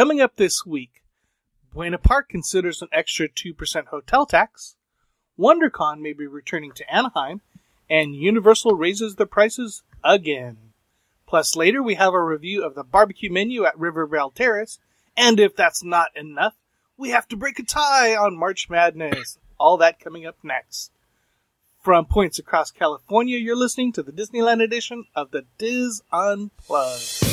Coming up this week, Buena Park considers an extra 2% hotel tax, WonderCon may be returning to Anaheim, and Universal raises the prices again. Plus, later we have a review of the barbecue menu at River Belle Terrace, and if that's not enough, we have to break a tie on March Madness. All that coming up next. From points across California, you're listening to the Disneyland edition of the DIS Unplugged.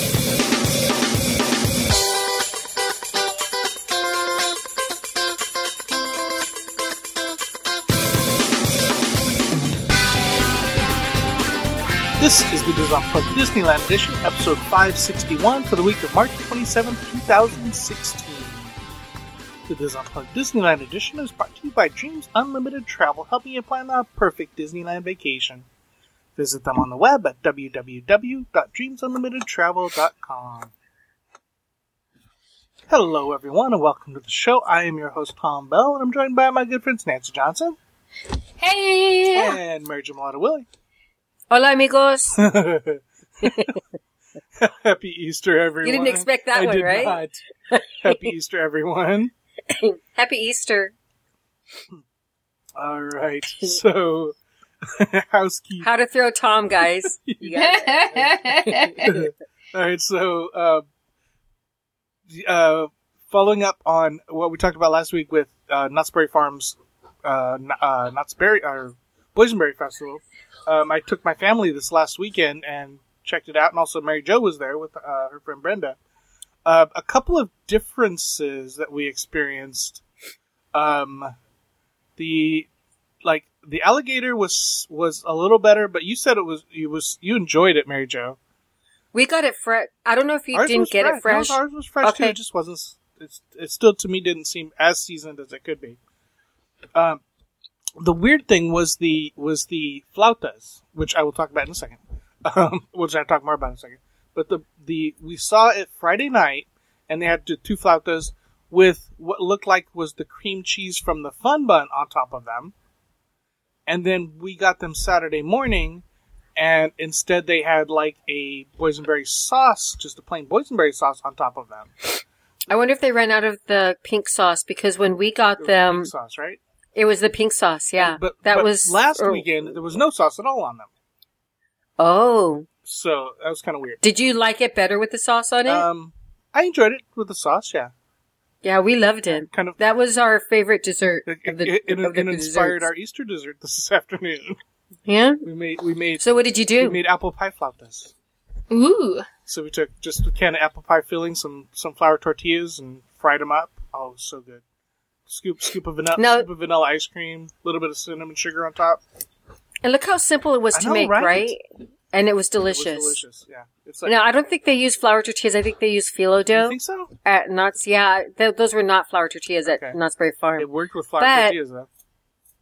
This is the DIS Unplugged Disneyland edition, episode 561 for the week of March 27, 2016. The DIS Unplugged Disneyland edition is brought to you by Dreams Unlimited Travel, helping you plan the perfect Disneyland vacation. Visit them on the web at www.dreamsunlimitedtravel.com. Hello, everyone, and welcome to the show. I am your host, Tom Bell, and I'm joined by my good friends Nancy Johnson Hey! and Mary Jamalotta Willie. Hola, amigos. Happy Easter, everyone. You didn't expect that I one, right? Happy Easter, everyone. Happy Easter. All right, so housekeeping. How to throw Tom, guys. You got it. All right, so uh, uh, following up on what we talked about last week with uh, Knott's Berry Farms, uh, uh, Knott's Berry or Boysenberry Festival, um, I took my family this last weekend and checked it out, and also Mary Jo was there with uh, her friend Brenda. Uh, a couple of differences that we experienced. Um, the like the alligator was was a little better, but you said it was you was you enjoyed it, Mary Jo. We got it fresh. I don't know if you Ours didn't get it fresh. No, ours was fresh too. It just wasn't. It's it still to me didn't seem as seasoned as it could be. Um, the weird thing was the was the flautas, which I will talk about in a second. Um, which I'll talk more about in a second. But the the we saw it Friday night, and they had the two flautas with what looked like was the cream cheese from the fun bun on top of them. And then we got them Saturday morning, and instead they had like a boysenberry sauce, just a plain boysenberry sauce on top of them. I wonder if they ran out of the pink sauce because when we got them, pink sauce, right? It was the pink sauce. Yeah, But that but was last or- weekend. There was no sauce at all on them, Oh, so that was kind of weird. did you like it better with the sauce on it? Um, I enjoyed it with the sauce. Yeah, yeah, we loved it. kind of. That was our favorite dessert It, of the, it, it, of the it inspired our Easter dessert this afternoon. Yeah. We made we made So what did you do? we made apple pie flautas. Ooh. So we took just a can of apple pie filling, some some flour tortillas, and fried them up. Oh, so good. Scoop scoop of vanilla, No. scoop of vanilla ice cream, a little bit of cinnamon sugar on top. And look how simple it was I to know, make, right? right? And it was It delicious. was delicious. Yeah, it's like. No, I don't think they use flour tortillas. I think they use phyllo you dough think so? at Knott's. Yeah, th- those were not flour tortillas at Okay. Knott's Berry Farm. It worked with flour But- tortillas though.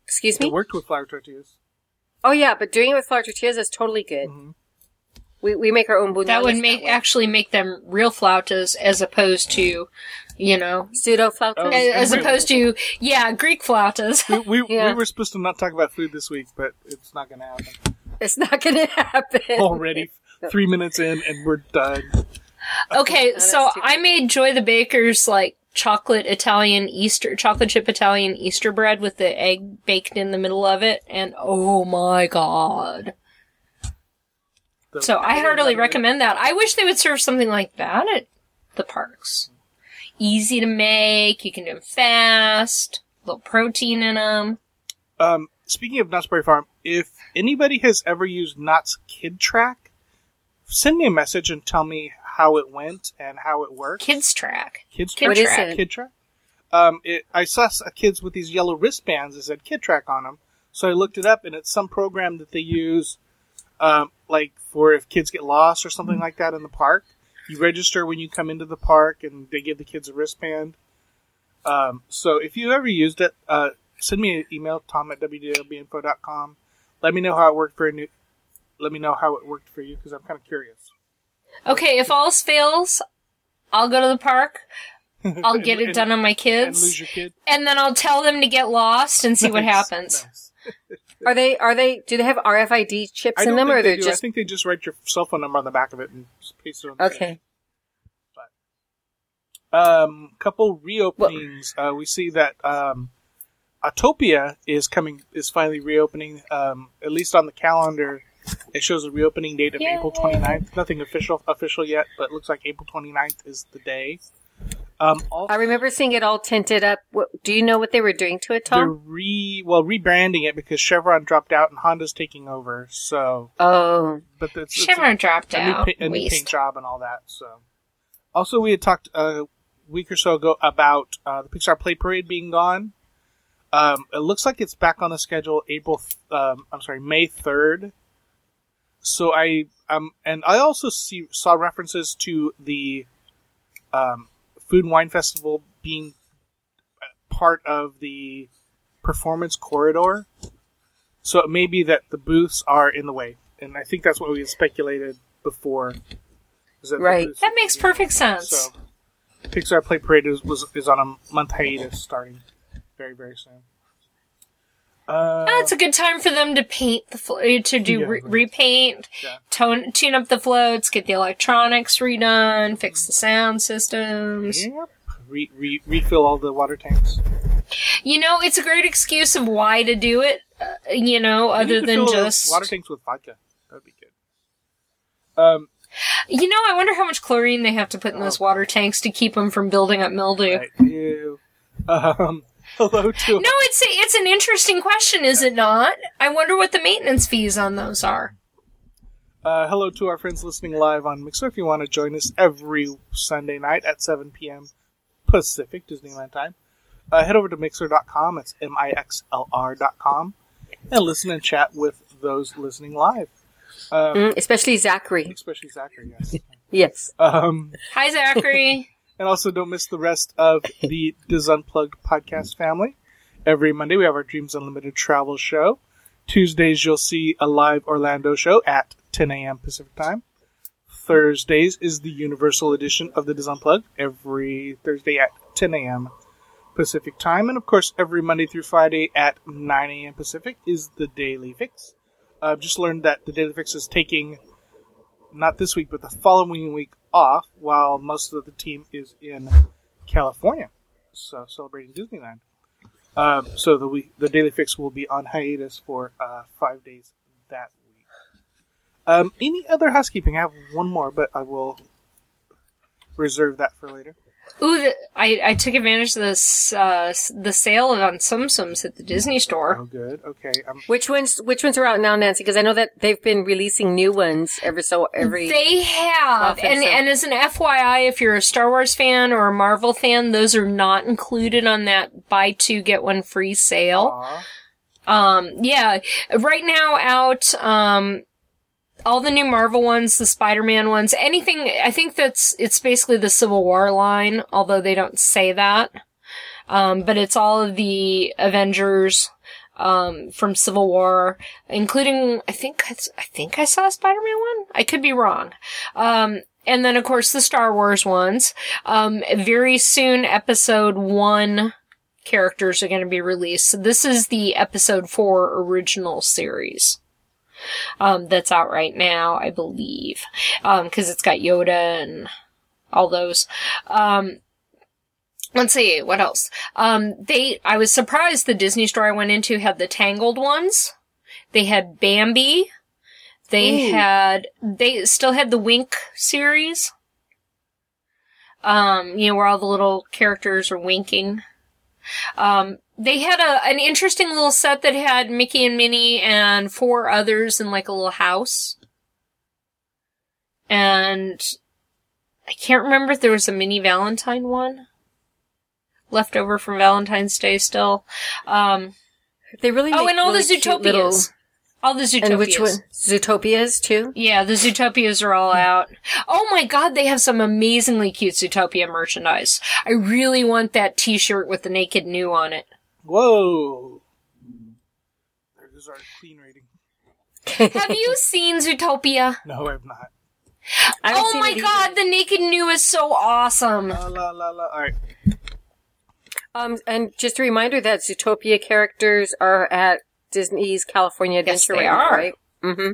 Excuse me? It worked with flour tortillas. Oh yeah, but doing it with flour tortillas is totally good. Mhm. We we make our own bunales That would make way. actually make them real flautas as opposed to, you know, pseudo flautas. Oh. as and- opposed to, yeah, Greek flautas. We, we, Yeah. we were supposed to not talk about food this week, but it's not going to happen. It's not going to happen Already three minutes in, and we're done. Okay, oh, that's so I made Joy the Baker's like chocolate Italian Easter chocolate chip Italian Easter bread with the egg baked in the middle of it, and oh my god! The- So I heartily recommend that. I wish they would serve something like that at the parks. Easy to make. You can do them fast. A little protein in them. Um, speaking of Knott's Berry Farm, if anybody has ever used Knott's Kid Track, send me a message and tell me how it went and how it worked. Kids track. Kids Kid Track. What is it? Kid Track. Um, it, I saw kids with these yellow wristbands that said Kid Track on them, so I looked it up, and it's some program that they use, um, like for if kids get lost or something like that in the park. You register when you come into the park, and they give the kids a wristband. Um, so if you ever used it, uh, send me an email, tom at wdlbinfo.com. Let me know how it worked for a new. Let me know how it worked for you because I'm kind of curious. Okay, if all else fails, I'll go to the park. I'll get it And- done on my and kids, your kid. and then I'll tell them to get lost and see what happens. nice. Are they? Are they? Do they have RFID chips in them, or they they're do. I just think they just write your cell phone number on the back of it and just paste it on. The okay? Um, couple reopenings. uh, we see that um, Autopia is coming is finally reopening. Um, at least on the calendar, it shows a reopening date of Yay. April 29th. Nothing official official yet, but it looks like April 29th is the day. Um, also, I remember seeing it all tinted up. What, do you know what they were doing to it, they're Tom? re well rebranding it because Chevron dropped out and Honda's taking over. So, Oh, but it's, it's Chevron dropped a, new, out. pa- a new paint job and all that. So, also we had talked a week or so ago about uh, the Pixar Play Parade being gone. Um, it looks like it's back on the schedule April. th- Um, I'm sorry, May third. So I um and I also see saw references to the um, Food and Wine Festival being part of the performance corridor. So it may be that the booths are in the way, and I think that's what we had speculated before. is that Right. That makes perfect sense. So Pixar Play Parade is was, is on a month hiatus starting very very soon. Uh, Oh, it's a good time for them to paint the flo- to do Yeah, re- repaint, Yeah. tone, tune up the floats, get the electronics redone, fix the sound systems. yep. Re, re, refill all the water tanks. You know, it's a great excuse of why to do it. Uh, you know, You other than just water tanks with vodka. That'd be good. Um, you know, I wonder how much chlorine they have to put in those water tanks to keep them from building up mildew. right. Um, hello to No, it's a, it's an interesting question, is it not? I wonder what the maintenance fees on those are. Uh, hello to our friends listening live on Mixlr. If you want to join us every Sunday night at 7 p.m. Pacific Disneyland time, uh, head over to Mixlr.com. It's M-I-X-L-R.com. And listen and chat with those listening live. Um, Mm, especially Zachary. especially Zachary, yes. Yes. Um, Hi, Zachary. And also don't miss the rest of the DIS Unplugged podcast family. Every Monday we have our Dreams Unlimited travel show. Tuesdays you'll see a live Orlando show at 10 a.m. Pacific time. Thursdays is the Universal edition of the Diz Unplugged every Thursday at 10 a.m. Pacific time. And of course, every Monday through Friday at 9 a.m. Pacific is the Daily Fix. I've just learned that the Daily Fix is taking not this week, but the following week off, while most of the team is in California, so celebrating Disneyland. Um, so the week, the Daily Fix will be on hiatus for uh, five days that week. Um, any other housekeeping? I have one more, but I will reserve that for later. Ooh, the, I, I took advantage of this uh, the sale on Tsum Tsums at the Disney store. Oh, good. Okay. Um, Which ones? Which ones are out now, Nancy? Because I know that they've been releasing new ones every so every. They have, and so. and as an FYI, if you're a Star Wars fan or a Marvel fan, those are not included on that buy two get one free sale. aw. Um, yeah, right now out, um, all the new Marvel ones, the Spider-Man ones, anything, I think that's, it's basically the Civil War line, although they don't say that. Um, but it's all of the Avengers, um, from Civil War, including, I think, I think I saw a Spider-Man one? I could be wrong. Um, and then of course the Star Wars ones. Um, very soon episode one characters are going to be released. So this is the episode four original series. Um, that's out right now, I believe. Um, cause it's got Yoda and all those. Um, let's see, what else? Um, they, I was surprised the Disney store I went into had the Tangled ones. They had Bambi. They Ooh. had, they still had the Wink series. Um, you know, where all the little characters are winking. Um, they had a an interesting little set that had Mickey and Minnie and four others in like a little house. And I can't remember if there was a mini Valentine one left over from Valentine's Day still. Um, they really. oh, and all really the Zootopias. little- all the Zootopias. and which one? Zootopias too. Yeah, the Zootopias are all out. Oh my god, they have some amazingly cute Zootopia merchandise. I really want that t-shirt with the naked new on it. Whoa. There's our clean rating. Have you seen Zootopia? No, I've not. I haven't Oh seen my it either. god, the naked new is so awesome. La la la la. All right. Um, and just a reminder that Zootopia characters are at Disney's California Yes, Adventure they right now, are. right? Mm-hmm.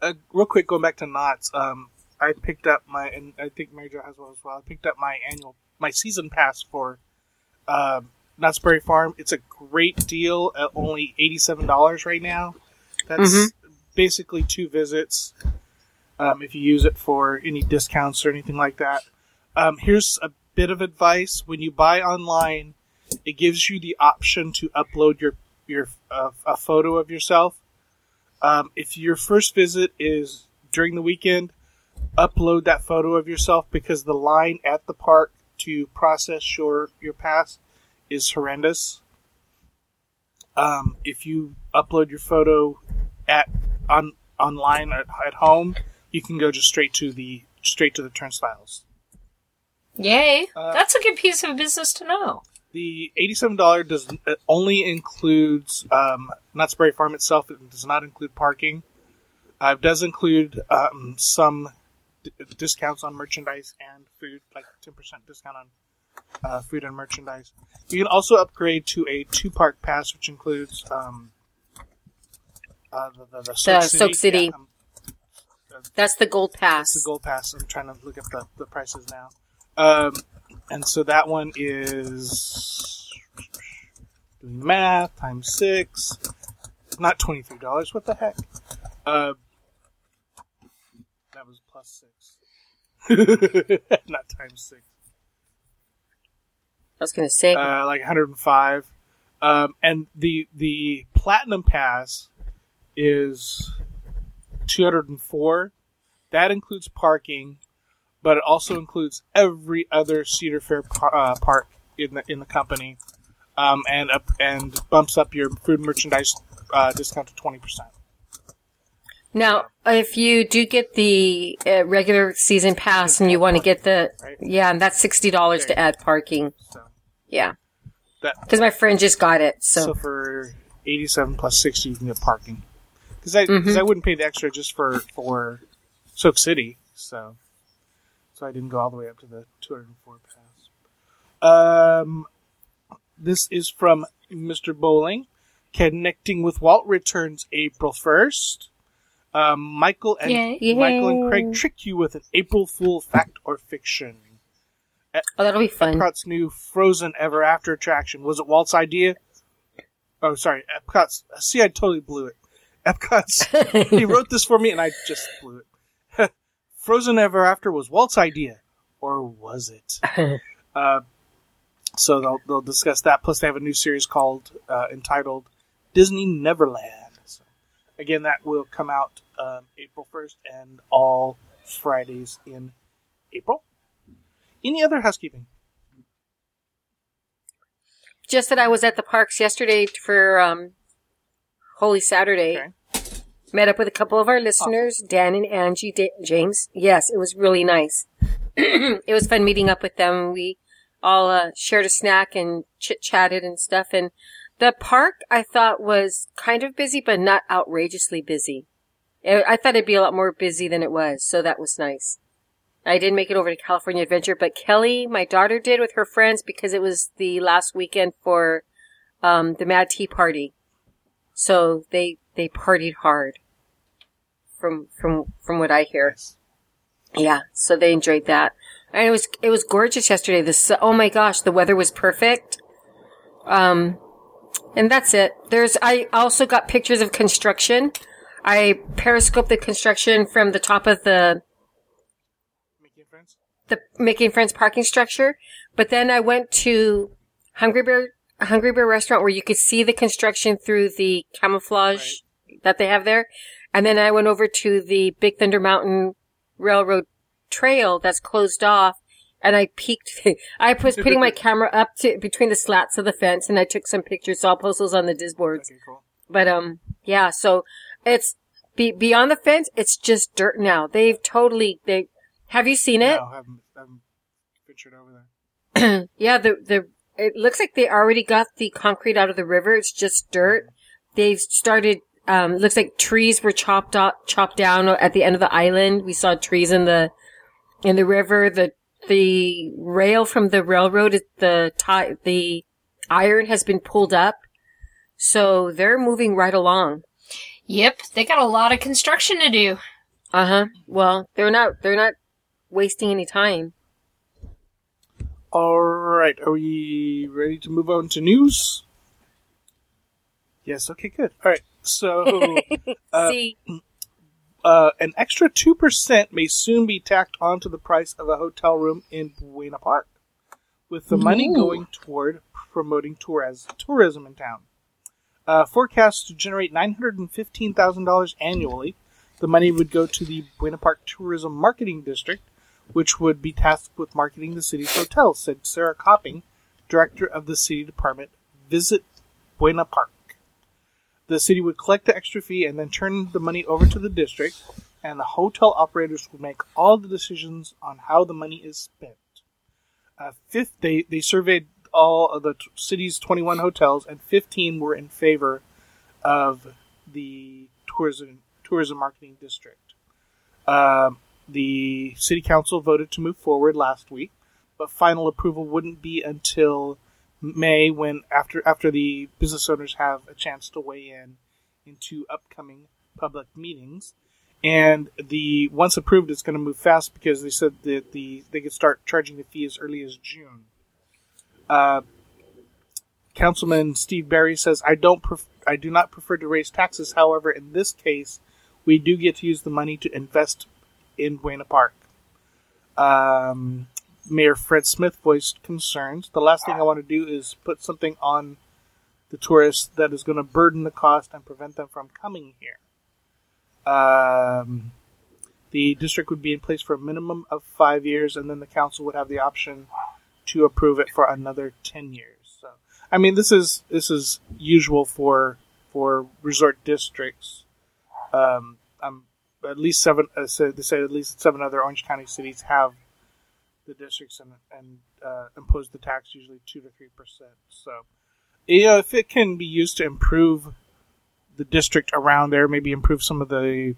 uh, real quick, going back to knots. Um, I picked up my, and I think Mary Jo has one as well. I picked up my annual, my season pass for um Knott's Berry Farm. It's a great deal at only eighty seven dollars right now. That's Mhm. basically two visits. Um, if you use it for any discounts or anything like that. Um, here's a bit of advice: when you buy online, it gives you the option to upload your your uh, a photo of yourself. Um, if your first visit is during the weekend, upload that photo of yourself because the line at the park to process your your pass is horrendous. Um, if you upload your photo at on online at, at home, you can go just straight to the straight to the turnstiles. Yay. Uh, That's a good piece of business to know. The eighty-seven dollar does it only includes um, Knott's Berry Farm itself. It does not include parking. Uh, it does include um, some d- discounts on merchandise and food, like ten percent discount on uh, food and merchandise. You can also upgrade to a two-park pass, which includes um, uh, the, the, the, Soak The Soak City. Yeah, um, That's the gold pass. the gold pass. I'm trying to look at the, the prices now. Um, and so that one is doing the math times six. Not twenty three dollars. What the heck? Uh, that was plus six. Not times six. I was going to say. Uh, like 105. Um, and the the platinum pass is 204. That includes parking, but it also includes every other Cedar Fair par- uh, park in the in the company, um, and up and bumps up your food merchandise uh, discount to 20 percent. Now, if you do get the uh, regular season pass and you want to get the, yeah, and that's sixty dollars to add parking. So Yeah, because my friend just got it. so, So, for 87 plus 60, you can get parking. Because I Mhm. because I wouldn't pay the extra just for for Soak City, so so I didn't go all the way up to the 204 pass. Um, this is from Mr. Bowling. Connecting with Walt returns April 1st. Um, Michael and Yay. Michael and Craig trick you with an April Fool fact or fiction. Oh, that'll be fun. Epcot's new Frozen Ever After attraction. Was it Walt's idea? Oh, sorry. Epcot's. See, I totally blew it. Epcot's. he wrote this for me and I just blew it. Frozen Ever After was Walt's idea. Or was it? Uh, so they'll, they'll discuss that. Plus, they have a new series called, uh, entitled Disney Neverland. So, again, that will come out um, April 1st and all Fridays in April. Any other housekeeping? just that I was at the parks yesterday for um, Holy Saturday. Okay. Met up with a couple of our listeners, Dan and Angie da- James. Yes, it was really nice. it was fun meeting up with them. We all uh, shared a snack and chit chatted and stuff. And the park I thought was kind of busy, but not outrageously busy. I I thought it'd be a lot more busy than it was, so that was nice. I didn't make it over to California Adventure, but Kelly, my daughter, did with her friends because it was the last weekend for um, the Mad Tea Party. So they they partied hard. From from from what I hear, yeah. So they enjoyed that, and it was it was gorgeous yesterday. The su- oh my gosh, the weather was perfect. Um, and that's it. There's I also got pictures of construction. I periscoped the construction from the top of the? The Mickey and Friends parking structure. But then I went to Hungry Bear Hungry Bear restaurant where you could see the construction through the camouflage that they have there. And then I went over to the Big Thunder Mountain Railroad Trail that's closed off. And I peeked, I was putting my camera up to between the slats of the fence and I took some pictures. So I'll post those on the Disboards. Okay, cool. But um, yeah. So it's be, beyond the fence. It's just dirt now. They've totally they. Have you seen it? No, I haven't, I haven't ventured over there. Yeah, the the it looks like they already got the concrete out of the river. It's just dirt. They've started. Um, looks like trees were chopped up, chopped down at the end of the island. We saw trees in the in the river. The the rail from the railroad, the tie, the iron has been pulled up, so they're moving right along. Yep, they got a lot of construction to do. Uh huh. Well, they're not. They're not wasting any time. All right, are we ready to move on to news? Yes. Okay. Good. All right. So, Uh, See, uh, an extra two percent may soon be tacked onto the price of a hotel room in Buena Park, with the money Ooh. going toward promoting tourism tourism in town. Uh, forecast to generate nine hundred and fifteen thousand dollars annually. The money would go to the Buena Park Tourism Marketing District, which would be tasked with marketing the city's hotels, said Sarah Copping, director of the city department. Visit Buena Park. The city would collect the extra fee and then turn the money over to the district, and the hotel operators would make all the decisions on how the money is spent. Uh, fifth, they, they surveyed all of the t- city's 21 hotels, and 15 were in favor of the tourism tourism marketing district. Um the city council voted to move forward last week, but final approval wouldn't be until May, when after after the business owners have a chance to weigh in into upcoming public meetings. And the once approved, it's going to move fast because they said that the they could start charging the fee as early as June. Uh, Councilman Steve Barry says, "I don't, pref- I do not prefer to raise taxes. However, in this case, we do get to use the money to invest in Buena Park." Um, Mayor Fred Smith voiced concerns. The last thing I want to do is put something on the tourists that is going to burden the cost and prevent them from coming here. Um, the district would be in place for a minimum of five years, and then the council would have the option to approve it for another ten years. So, I mean, this is this is usual for for resort districts. Um, at least seven. Uh, they say at least seven other Orange County cities have the districts and and uh, impose the tax usually two to three percent. So, you know, if it can be used to improve the district around there, maybe improve some of the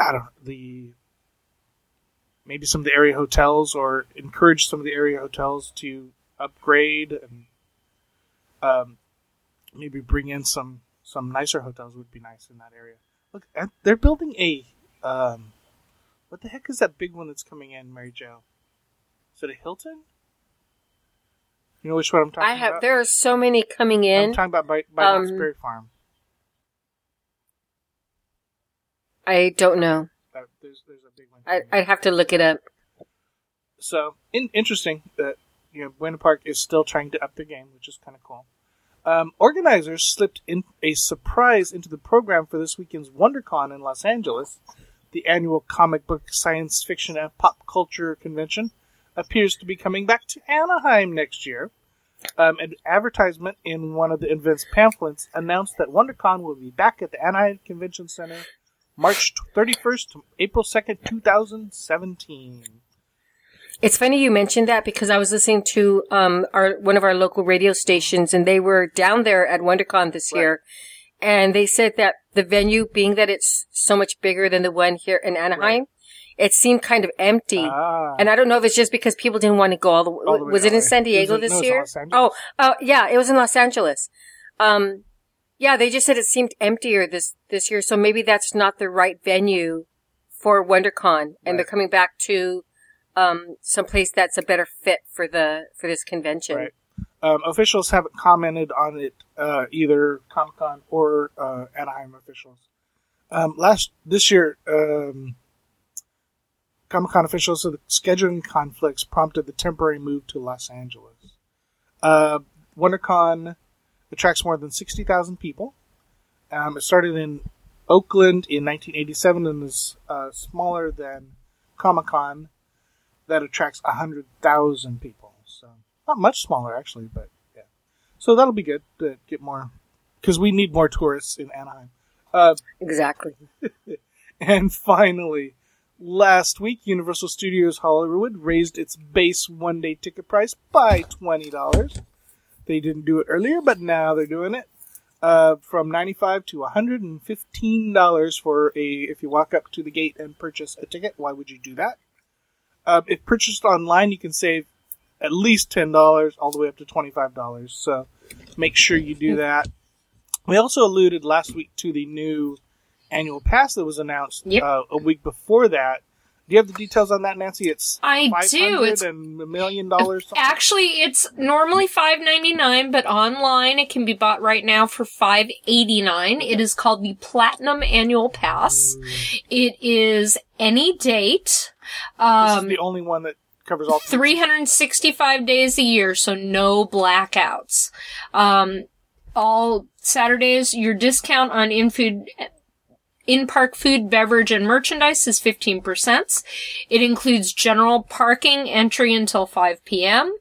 I don't know, the maybe some of the area hotels or encourage some of the area hotels to upgrade and um, maybe bring in some some nicer hotels would be nice in that area. Look, they're building a um, what the heck is that big one that's coming in, Mary Jo? Is it a Hilton? You know which one I'm talking about? I have. about? There are so many coming in. I'm talking about by, by Um, Knott's Berry Farm. I don't know. Uh, there's there's a big one. I I'd have to look it up. So in, interesting that you know Buena Park is still trying to up the game, which is kind of cool. Um, organizers slipped in a surprise into the program for this weekend's WonderCon in Los Angeles. The annual comic book, science fiction, and pop culture convention appears to be coming back to Anaheim next year. Um, an advertisement in one of the event's pamphlets announced that WonderCon will be back at the Anaheim Convention Center March 31st to April 2nd, 2017. It's funny you mentioned that because I was listening to um our one of our local radio stations and they were down there at WonderCon this Right. year, and they said that the venue, being that it's so much bigger than the one here in Anaheim, it seemed kind of empty. Ah. And I don't know if it's just because people didn't want to go all the way. All the way was it in. San Diego it- this no, it was in year? Oh, oh, yeah, it was in Los Angeles. Um, yeah, they just said it seemed emptier this this year, so maybe that's not the right venue for WonderCon, and they're coming back to um someplace that's a better fit for the for this convention. Right. Um, officials haven't commented on it, uh, either Comic Con or uh, Anaheim officials. Um, last this year, um, Comic Con officials said scheduling conflicts prompted the temporary move to Los Angeles. Uh, WonderCon attracts more than sixty thousand people. Um, it started in Oakland in 1987 and is uh, smaller than Comic Con that attracts 100,000 people. So, not much smaller, actually, but yeah. So, that'll be good to get more, because we need more tourists in Anaheim. Uh, Exactly. and finally, last week, Universal Studios Hollywood raised its base one day ticket price by $20. They didn't do it earlier, but now they're doing it. Uh, from 95 to $115 for a, if you walk up to the gate and purchase a ticket. Why would you do that? Uh, if purchased online, you can save at least $10 all the way up to $25. So make sure you do that. We also alluded last week to the new annual pass that was announced Yep. uh, a week before that. Do you have the details on that, Nancy? It's I do. 500 It's and a million dollars. something? Actually, it's normally five ninety nine, but online it can be bought right now for five eighty nine. It is called the Platinum Annual Pass. It is any date, This um, is the only one that covers all. three hundred and sixty five days a year, so no blackouts. Um, all Saturdays, your discount on in food. In-park food, beverage, and merchandise is 15%. It includes general parking entry until 5 p.m.,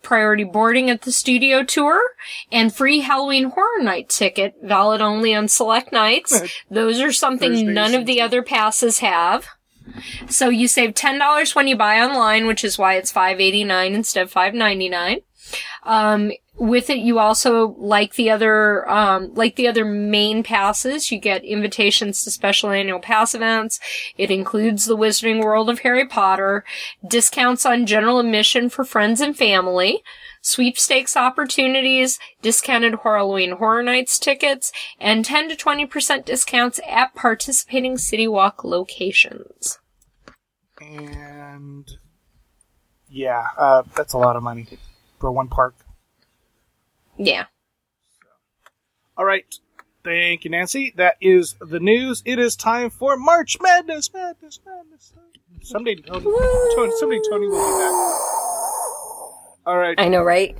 priority boarding at the studio tour, and free Halloween Horror Night ticket, valid only on select nights. Those are something Thursdays none of the other passes have. So you save $10 when you buy online, which is why it's $5.89 instead of $5.99. Um, with it, you also, like the other, um, like the other main passes, you get invitations to special annual pass events. It includes the Wizarding World of Harry Potter, discounts on general admission for friends and family, sweepstakes opportunities, discounted Halloween Horror Nights tickets, and 10 to 20% discounts at participating City Walk locations. And yeah, uh, that's a lot of money for one park. Yeah. All right. Thank you, Nancy. That is the news. It is time for March Madness, Madness, Madness. Someday, Tony, Tony, someday Tony will be back. All right. I know, right?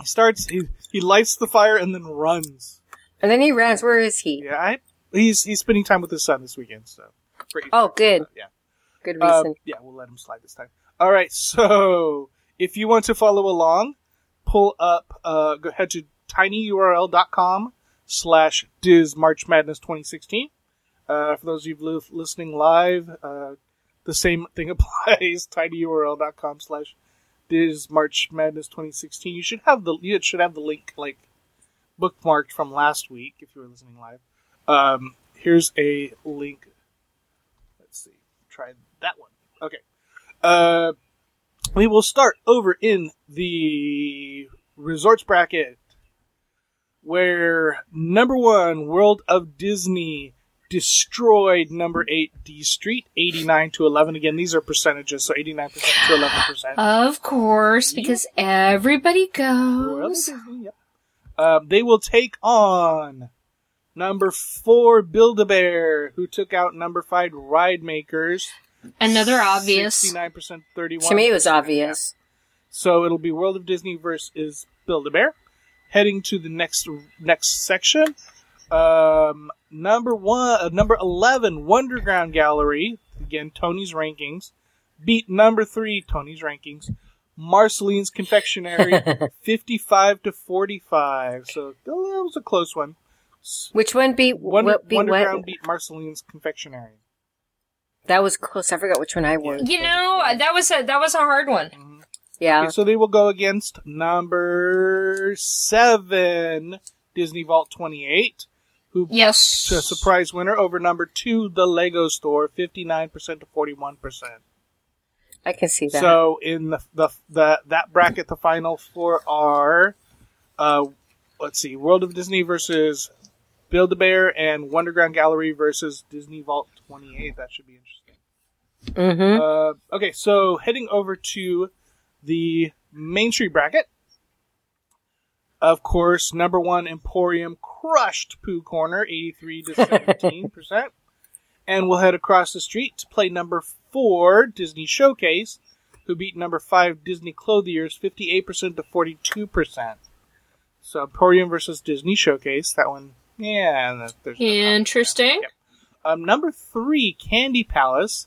He starts. He he lights the fire and then runs. And then he runs. Where is he? Yeah, I, he's he's spending time with his son this weekend. So. Great. Oh, good. Yeah. Good Uh, reason. yeah, we'll let him slide this time. All right, so if you want to follow along, pull up, uh, go head to tinyurl.com slash Diz March Madness 2016. Uh, for those of you li- listening live, uh, the same thing applies. tinyurl.com slash Diz March Madness 2016. You should have the you should have the link like bookmarked from last week if you were listening live. Um, here's a link. Let's see. Try that one. Okay. Uh, we will start over in the resorts bracket, where number one, World of Disney destroyed number eight, D Street, 89 to 11. Again, these are percentages, so 89% to 11%. Of course, because everybody goes. Disney, yep. Uh, they will take on number four, Build-A-Bear, who took out number five, Ridemakerz. Another obvious. 69%, 31 to me, it was obvious. So it'll be World of Disney versus Build-A-Bear. Heading to the next next section. Um, number one, uh, number eleven, Wonderground Gallery. Again, Tony's rankings beat number three, Tony's rankings. Marceline's Confectionery, fifty-five to forty-five. So that was a close one. Which one beat Wonder, what beat Wonderground what? beat Marceline's Confectionery. That was close. I forgot which one I won. You know, that was a that was a hard one. Yeah. Okay, so they will go against number seven, Disney Vault 28, who Yes. to a surprise winner over number two, the Lego Store, 59% to 41%. I can see that. So in the, the, the that bracket, the final four are, uh, let's see, World of Disney versus Build a Bear and Wonderground Gallery versus Disney Vault 28. That should be interesting. mm-hmm. Uh, okay, so heading over to the Main Street bracket. Of course, number one Emporium crushed Pooh Corner, 83 to 17%. and we'll head across the street to play number four Disney Showcase, who beat number five Disney Clothiers, 58% to 42%. So Emporium versus Disney Showcase, that one, yeah, that- there's no there. Interesting. Yep. Um, number three, Candy Palace,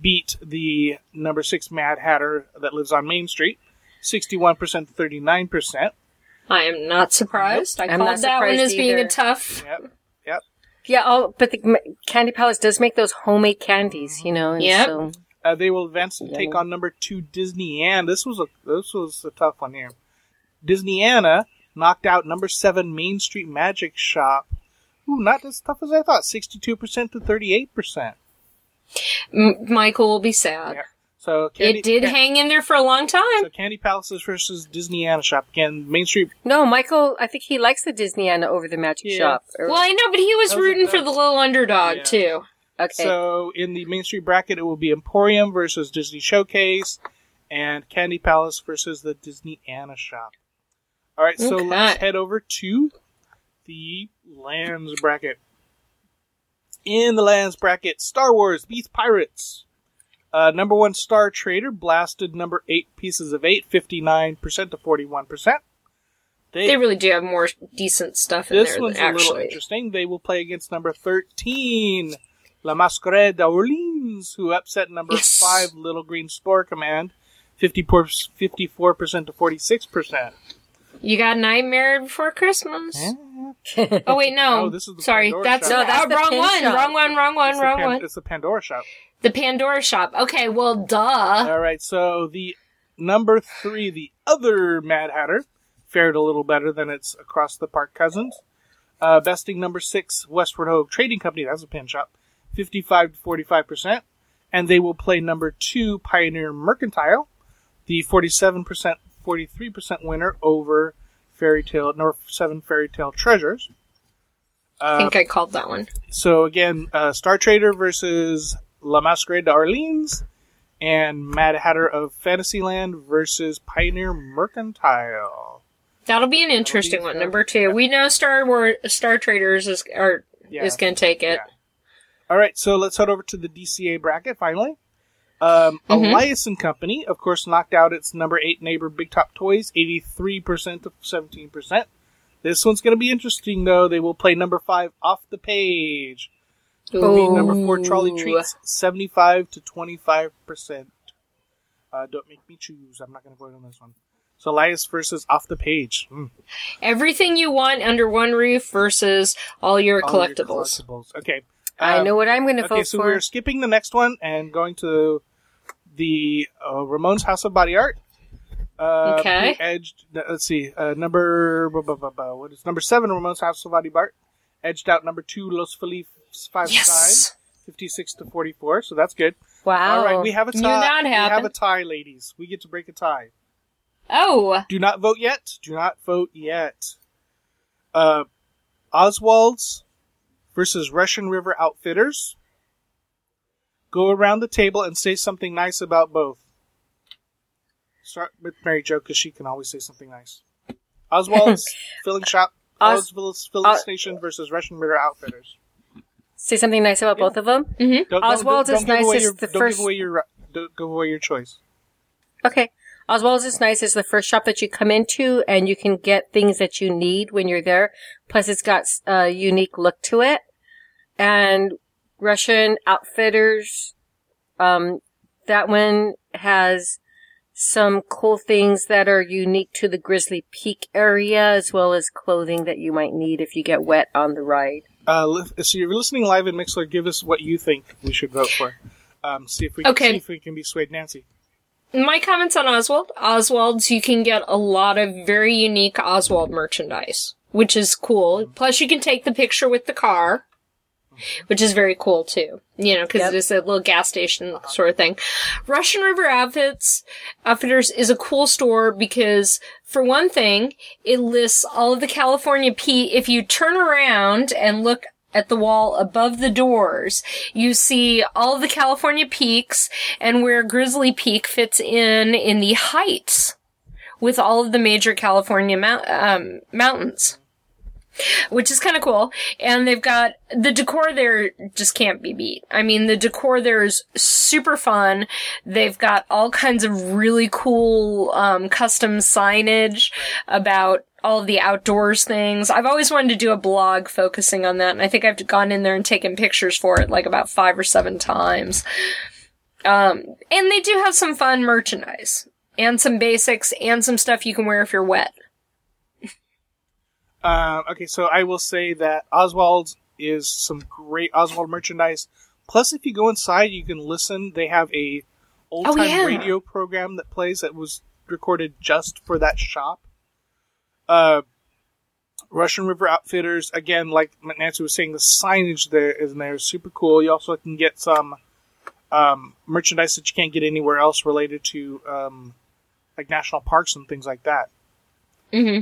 beat the number six Mad Hatter that lives on Main Street, 61% to 39%. I am not surprised. I I'm called that one surprised as being a tough. Yep. Yep. Yeah. Oh, but the Candy Palace does make those homemade candies. You know. And Yep. So Uh, they will advance to Yeah. take on number two Disneyana. This was a this was a tough one here. Disneyana knocked out number seven Main Street Magic Shop. Ooh, not as tough as I thought. Sixty-two percent to thirty-eight percent. M- Michael will be sad. Yeah. So Candy, it did Ca- hang in there for a long time. So Candy Palaces versus Disneyana Shop again. Main Street. no, Michael. I think he likes the Disneyana over the Magic Yeah. Shop. Or- Well, I know, but he was was rooting for the little underdog Yeah. too. Okay. So in the Main Street bracket, it will be Emporium versus Disney Showcase, and Candy Palace versus the Disneyana Shop. All right, so Okay. let's head over to the Lands bracket. In the Lands bracket, Star Wars beats Pirates. Uh, number one Star Trader blasted number eight Pieces of Eight, 59% to 41%. They really do have more decent stuff in This there one's than a little interesting. They will play against number 13, La Mascarade d'Orleans, who upset number Yes. 5, Little Green Spore Command, 54, 54% to 46%. You got Nightmare Before Christmas. Oh wait, no. No, this is the Sorry, Pandora that's shop. No, that's oh, the wrong one. shop. Wrong one. Wrong one. It's Wrong Pan- one. It's the Pandora shop. The Pandora shop. Okay, well, duh. All right, so the number 3, the other Mad Hatter, fared a little better than its across the park cousins. Uh, besting number 6, Westward Ho Trading Company, that's a pin shop, 55 to 45%. And they will play number 2, Pioneer Mercantile, the 47%, 43% winner over Fairy Tale, number 7 Fairy Tale Treasures. I think I called that one. So again, uh, Star Trader versus La Mascarade d'Orleans, and Mad Hatter of Fantasyland versus Pioneer Mercantile. That'll be an interesting be one. Number two. We know Star War Star Traders is are Yeah. is going to take it. Yeah. All right, so let's head over to the DCA bracket finally. Um, Mhm. Elias and Company, of course, knocked out its number eight neighbor Big Top Toys, eighty-three percent to seventeen percent. This one's going to be interesting, though. They will play number five off the page. Number four Trolley Treats, seventy-five to twenty-five percent. Uh, don't make me choose. I'm not going to vote on this one. So Elias versus off the page. Mm. Everything you want under one roof versus all your All your collectibles. collectibles. Okay. I Um, know what I'm going to Okay, vote so for. we're skipping the next one and going to the uh, Ramone's House of Body Art. Uh, Okay. Edged. Let's see. Uh, number what is number seven? Ramone's House of Body Art edged out number two. Los Feliz Five Yes. fifty-six to forty-four. So that's good. Wow. All right, we have a tie. We have a tie, ladies. We get to break a tie. Oh, Do not vote yet. Do not vote yet. Uh, Oswald's versus Rushin' River Outfitters. Go around the table and say something nice about both. Start with Mary Jo because she can always say something nice. Oswald's Filling Shop, Os- Oswald's Filling Os- Station versus Rushin' River Outfitters. Say something nice about both of them. Mm-hmm. Don't, don't- Oswald's don't, is give away nice your, as the don't first- give away your don't give away your choice. Okay. Oswald's is nice. It's the first shop that you come into and you can get things that you need when you're there. Plus it's got a unique look to it. And Rushin' Outfitters, um, that one has some cool things that are unique to the Grizzly Peak area as well as clothing that you might need if you get wet on the ride. Uh, li- so you're listening live in Mixlr. Give us what you think we should vote for. Um, see if we Okay. see if we can be swayed, Nancy. my comments on Oswald. Oswald's, you can get a lot of very unique Oswald merchandise, which is cool. Plus, you can take the picture with the car, which is very cool too. You know, because Yep. it's a little gas station sort of thing. Rushin' River Outfits Outfitters is a cool store because, for one thing, it lists all of the California P. If you turn around and look at the wall above the doors, you see all of the California peaks and where Grizzly Peak fits in in the heights with all of the major California mount, um, mountains. Which is kind of cool. And they've got the decor there just can't be beat. I mean, the decor there is super fun. They've got all kinds of really cool, um, custom signage about all the outdoors things. I've always wanted to do a blog focusing on that, and I think I've gone in there and taken pictures for it like about five or seven times. Um, and they do have some fun merchandise and some basics and some stuff you can wear if you're wet. Uh, okay, so I will say that Oswald is some great Oswald merchandise. Plus, if you go inside, you can listen. They have a old time Oh, yeah. radio program that plays that was recorded just for that shop. Uh, Rushin' River Outfitters, again, like Nancy was saying, the signage there is in there is super cool. You also can get some um, merchandise that you can't get anywhere else related to um, like national parks and things like that. hmm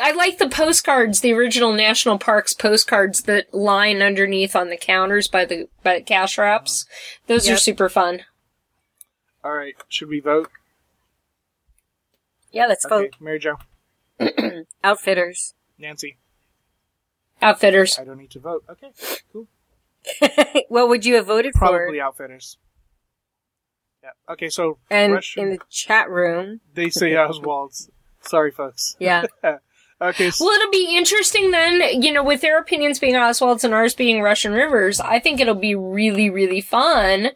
I like the postcards, the original national parks postcards that line underneath on the counters by the by the cash wraps. Those are super fun. All right, should we vote? Yeah, let's Okay, vote. Mary Jo, Outfitters. Nancy. Outfitters. I don't need to vote. Okay, cool. what would you have voted Probably for? Probably Outfitters. Yeah. Okay, so And Rush- in the chat room, they say Oswald's. Sorry, folks. yeah. Okay, so Well, it'll be interesting then, you know, with their opinions being Oswald's and ours being Rushin' Rivers, I think it'll be really, really fun,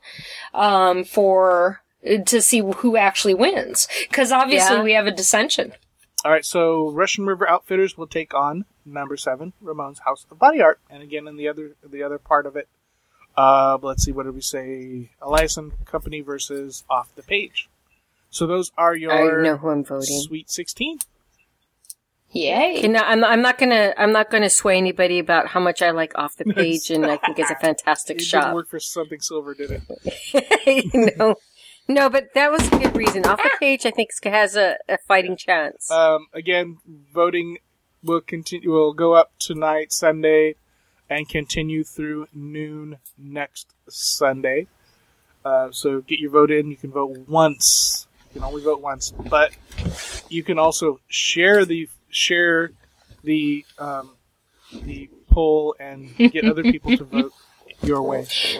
um, for, to see who actually wins. Cause obviously Yeah. we have a dissension. all right, so Rushin' River Outfitters will take on number seven, Ramone's House of Body Art, and again in the other the other part of it, uh, let's see, what did we say? Elias and Company versus Off the Page. So those are I your know who I'm voting. Sweet Sixteen. Yay. Okay, now, I'm, I'm not gonna I'm not gonna sway anybody about how much I like off the page, and I think it's a fantastic It didn't shop. work for something silver, did it? no, no, but that was a good reason. Off the page, I think has a, a fighting chance. Um, again, voting will continue. Will go up tonight, Sunday, and continue through noon next Sunday. Uh, so get your vote in. You can vote once. You can only vote once, but you can also share the share the um, the poll and get other people to vote your wish.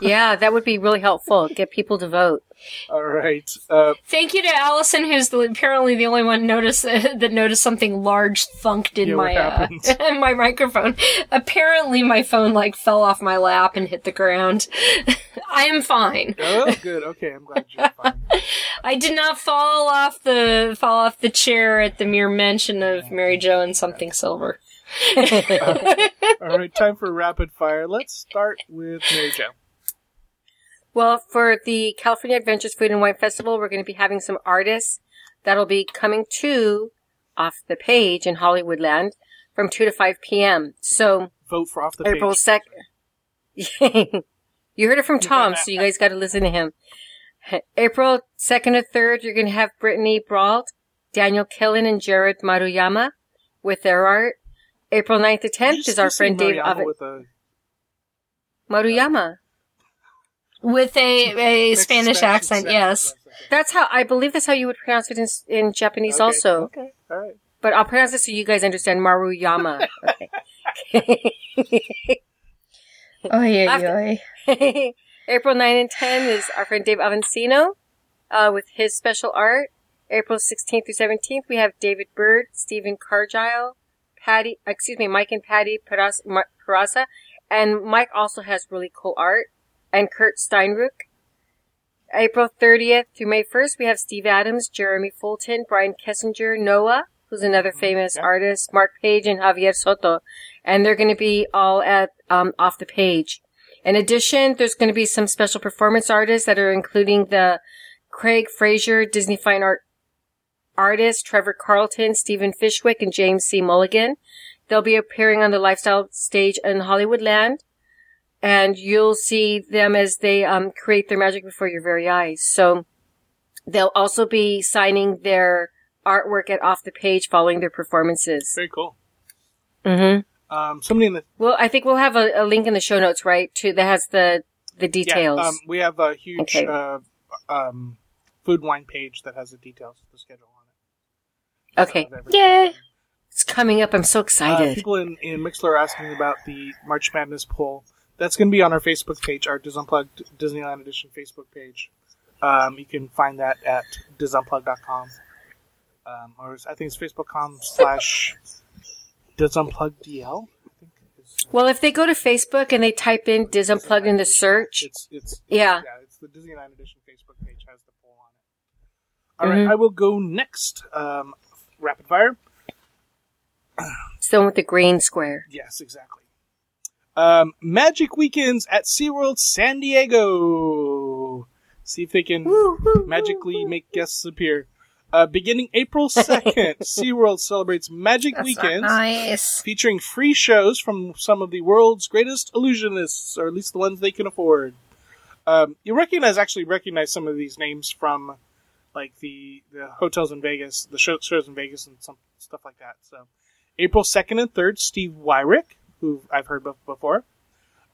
yeah, that would be really helpful. Get people to vote. All right. Uh, Thank you to Allison, who's the, apparently the only one notice, that noticed something large thunked in Yeah, my uh, in my microphone. Apparently, my phone like fell off my lap and hit the ground. I am fine. oh, good. Okay, I'm glad you're fine. I did not fall off the fall off the chair at the mere mention of Mary Jo and something silver. All right, time for rapid fire. Let's start with Mary Jo. Well, for the California Adventures Food and Wine Festival, we're going to be having some artists that'll be coming to off the page in Hollywoodland from 2 to 5 p.m. So, Vote for off the page. April 2nd. you heard it from Tom, so you guys got to listen to him. April 2nd or 3rd, you're going to have Brittany Brault, Daniel Killen, and Jerrod Maruyama with their art. April 9th to 10th is our friend Dave Mariama with a Maruyama. With a, a mixed Spanish accent, yes. That's how, I believe that's how you would pronounce it in, in Japanese Okay, also. Okay, all right. But I'll pronounce it so you guys understand Maruyama. Okay. Oh yeah, After- April 9 and 10 is our friend Dave Avancino uh, with his special art. April 16th through 17th, we have David Bird, Stephen Cargile, Patty, excuse me, Mike and Patty Peraza. And Mike also has really cool art. And Kurt Steinruck. April 30th through May 1st, we have Steve Adams, Jeremy Fulton, Brian Kesinger, Noah, who's another famous Yeah. artist, Mark Page, and Javier Soto. And they're going to be all at um, off the page. In addition, there's going to be some special performance artists that are including the Craig Frazier Disney Fine Art artist, Trevor Carlton, Stephen Fishwick, and James C. Mulligan. They'll be appearing on the lifestyle stage in Hollywoodland. And you'll see them as they um, create their magic before your very eyes. So they'll also be signing their artwork at Off the Page following their performances. Very cool. Mm-hmm. Um, somebody in the Well, I think we'll have a, a link in the show notes, right? To that has the the details. Yeah, um, we have a huge Okay. uh, um, food wine page that has the details of the schedule. Okay. Yeah. it's coming up. I'm so Uh, excited. people in, in Mixlr are asking about the March Madness poll. That's going to be on our Facebook page, our DIS Unplugged Disneyland Edition Facebook page. Um, you can find that at disunplug.com. Um, or I think it's facebook.com slash disunpluggedDL. I well, if they go to Facebook and they type in DIS Unplugged in the search, It's, it's, yeah, yeah, it's the Disneyland Edition Facebook page has the poll on it. All right, Mhm. I will go next. Um, rapid fire. it's the one with the green square. Yes, exactly. Um, Magic Weekends at SeaWorld San Diego. See if they can magically make guests appear. Uh, beginning April 2nd, SeaWorld celebrates Magic Weekends Nice. featuring free shows from some of the world's greatest illusionists, or at least the ones they can afford. Um, you recognize, actually recognize some of these names from like the the hotels in Vegas, the show, shows in Vegas, and some stuff like that. So, April second and third, Steve Wyrick, who I've heard of before.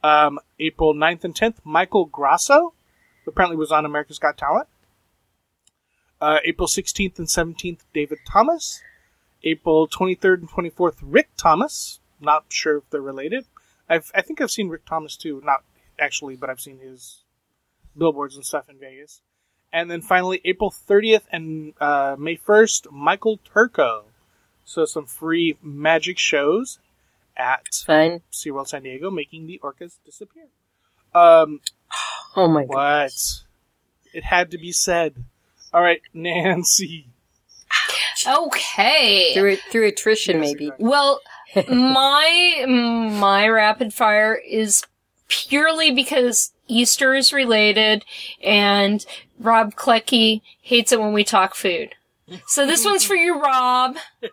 Um, April 9th and tenth, Michael Grasso, who apparently was on America's Got Talent. Uh, April 16th and 17th, David Thomas. April 23rd and 24th, Rick Thomas. Not sure if they're related. I've, I think I've seen Rick Thomas too. Not actually, but I've seen his billboards and stuff in Vegas. And then finally, April 30th and uh, May 1st, Michael Turco. So some free magic shows at Fun. SeaWorld San Diego, making the orcas disappear. Um, Oh my god. what? It had to be said. All right, Nancy. Okay. Through through attrition, Yes, maybe. exactly. Well, my my rapid fire is purely because Easter is related, and Rob Klecky hates it when we talk food. So this one's for you, Rob,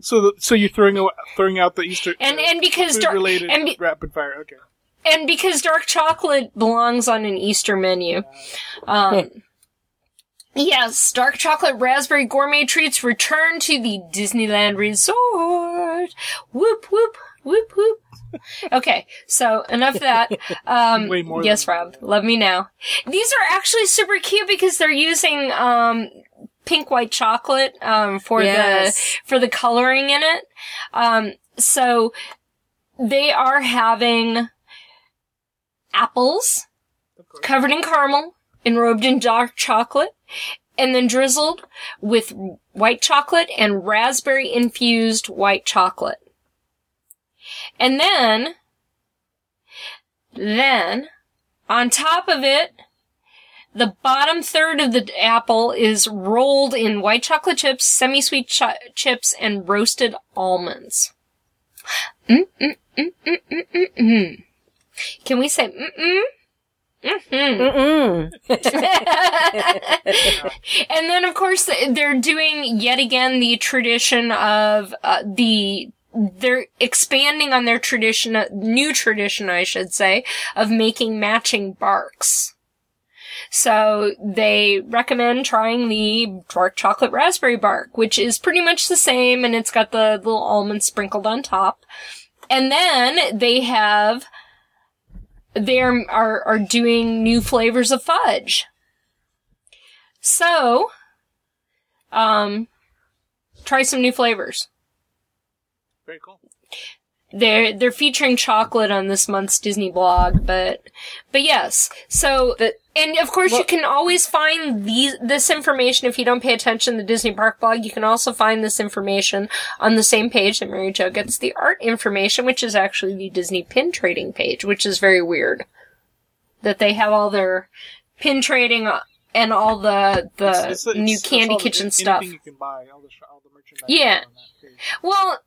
So, the, so you're throwing out, throwing out the Easter and uh, and because food dark related and, be- rapid fire. Okay. and because dark chocolate belongs on an Easter menu. Um, yes, dark chocolate raspberry gourmet treats return to the Disneyland Resort. Whoop whoop whoop whoop. Okay, so enough of that. Um, yes, Rob, love me now. These are actually super cute because they're using um, pink white chocolate um, for Yes. the for the coloring in it. Um, so they are having apples covered in caramel, enrobed in dark chocolate, and then drizzled with white chocolate and raspberry infused white chocolate. And then, then, on top of it, the bottom third of the apple is rolled in white chocolate chips, semi-sweet cho- chips, and roasted almonds. Mm, mm, mm, mm, mm, mm, mm. Can we say mm-mm? Mm-hmm. Mm-mm. and then, of course, they're doing yet again the tradition of uh, the. They're expanding on their tradition, new tradition, I should say, of making matching barks. So they recommend trying the dark chocolate raspberry bark, which is pretty much the same, and it's got the little almonds sprinkled on top. And then they have they are, are are doing new flavors of fudge. So, um, try some new flavors. Very cool. They're they're featuring chocolate on this month's Disney blog, but but yes. So The- and of course you can always find these this information if you don't pay attention to the Disney Park blog. You can also find this information on the same page that Mary Jo gets the art information, which is actually the Disney pin trading page, which is very weird. That they have all their pin trading uh, and all the the It's- it's- new it's candy all the- kitchen anything stuff. you can buy, all the, all the merchandise. Yeah. on that page. Well,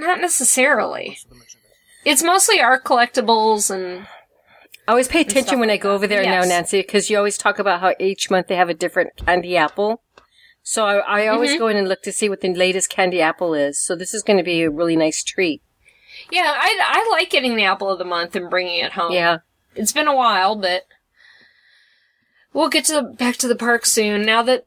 not necessarily. Most of the merchandise. It's mostly art collectibles and I always pay attention when like I go over there Yes. now, Nancy, because you always talk about how each month they have a different candy apple. So I, I always Mhm. go in and look to see what the latest candy apple is. So this is going to be a really nice treat. yeah, I I like getting the apple of the month and bringing it home. Yeah. It's been a while, but we'll get to the, back to the park soon. Now that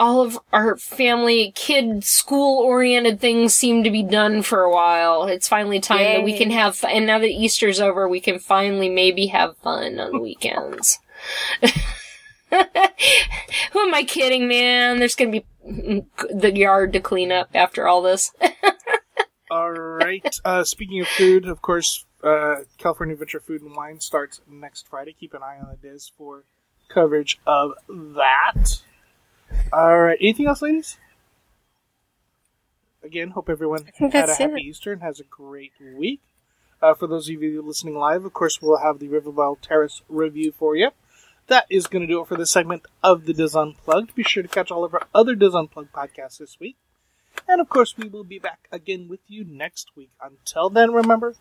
all of our family, kid, school oriented things seem to be done for a while, it's finally time that we can have. And now that Easter's over, we can finally maybe have fun on the weekends. Who am I kidding, man? There's gonna be the yard to clean up after all this. All right. Uh, speaking of food, of course, uh, California Adventure Food and Wine starts next Friday. Keep an eye on the DIS for coverage of that. All right. Anything else, ladies? Again, hope everyone had a happy it. Easter and has a great week. Uh, for those of you listening live, of course, we'll have the River Belle Terrace review for you. That is going to do it for this segment of the DIS Unplugged. Be sure to catch all of our other DIS Unplugged podcasts this week. And of course, we will be back again with you next week. Until then, remember,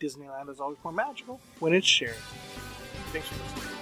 Disneyland is always more magical when it's shared. Thanks for listening.